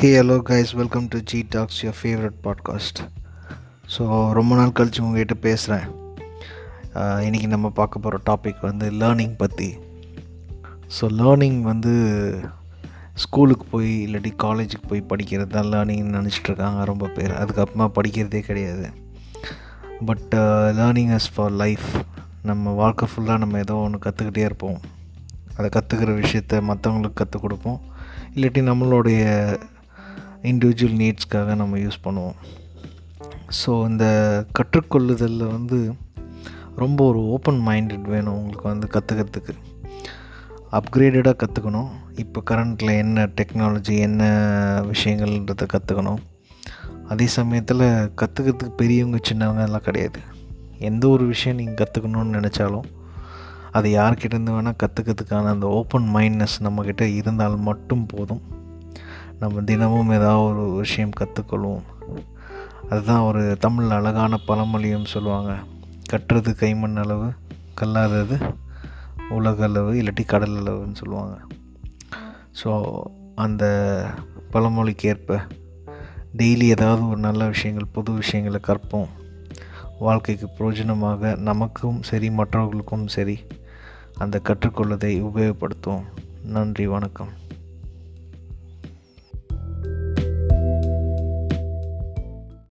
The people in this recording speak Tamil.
Hey hello guys welcome to G talks your favourite podcast so ரொம்ப நாள் கழித்து உங்ககிட்ட பேசுகிறேன் இன்றைக்கி நம்ம பார்க்க போகிற டாபிக் வந்து லேர்னிங் பற்றி ஸோ லேர்னிங் வந்து ஸ்கூலுக்கு போய் இல்லாட்டி காலேஜுக்கு போய் படிக்கிறது தான் லேர்னிங்னு நினச்சிட்ருக்காங்க ரொம்ப பேர். அதுக்கப்புறமா படிக்கிறதே கிடையாது. But learning is for life நம்ம வாழ்க்கை ஃபுல்லாக நம்ம ஏதோ ஒன்று கற்றுக்கிட்டே இருப்போம். அதை கற்றுக்கிற விஷயத்த மற்றவங்களுக்கு கற்றுக் கொடுப்போம். இல்லாட்டி நம்மளுடைய இண்டிவிஜுவல் நீட்ஸ்க்காக நம்ம யூஸ் பண்ணுவோம். ஸோ இந்த கற்றுக்கொள்ளுதலில் வந்து ரொம்ப ஒரு ஓப்பன் மைண்டட் வேணும் உங்களுக்கு வந்து கற்றுக்கிறதுக்கு அப்கிரேடடாக கற்றுக்கணும் இப்போ கரண்ட்டில் என்ன டெக்னாலஜி என்ன விஷயங்கள்ன்றதை கற்றுக்கணும் அதே சமயத்தில் கற்றுக்கிறதுக்கு பெரியவங்க சின்னவங்க எல்லாம் கிடையாது. எந்த ஒரு விஷயம் நீங்கள் கற்றுக்கணுன்னு நினச்சாலும் அது யார்கிட்டேருந்து வேணால் கற்றுக்கிறதுக்கான அந்த ஓப்பன் மைண்ட்னஸ் நம்மக்கிட்ட இருந்தால் மட்டும் போதும். நம்ம தினமும் ஏதாவது ஒரு விஷயம் கற்றுக்கொள்வோம் அதுதான் ஒரு தமிழ் அழகான பழமொழியும் சொல்லுவாங்க. கட்டுறது கைமண் அளவு கல்லாதது உலக அளவு இல்லாட்டி கடல் அளவுன்னு சொல்லுவாங்க. ஸோ அந்த பழமொழிக்கு ஏற்ப டெய்லி ஏதாவது ஒரு நல்ல விஷயங்கள் புது விஷயங்களை கற்போம். வாழ்க்கைக்கு பிரயோஜனமாக நமக்கும் சரி மற்றவர்களுக்கும் சரி அந்த கற்றுக்கொள்ளதை உபயோகப்படுத்துவோம். நன்றி வணக்கம்.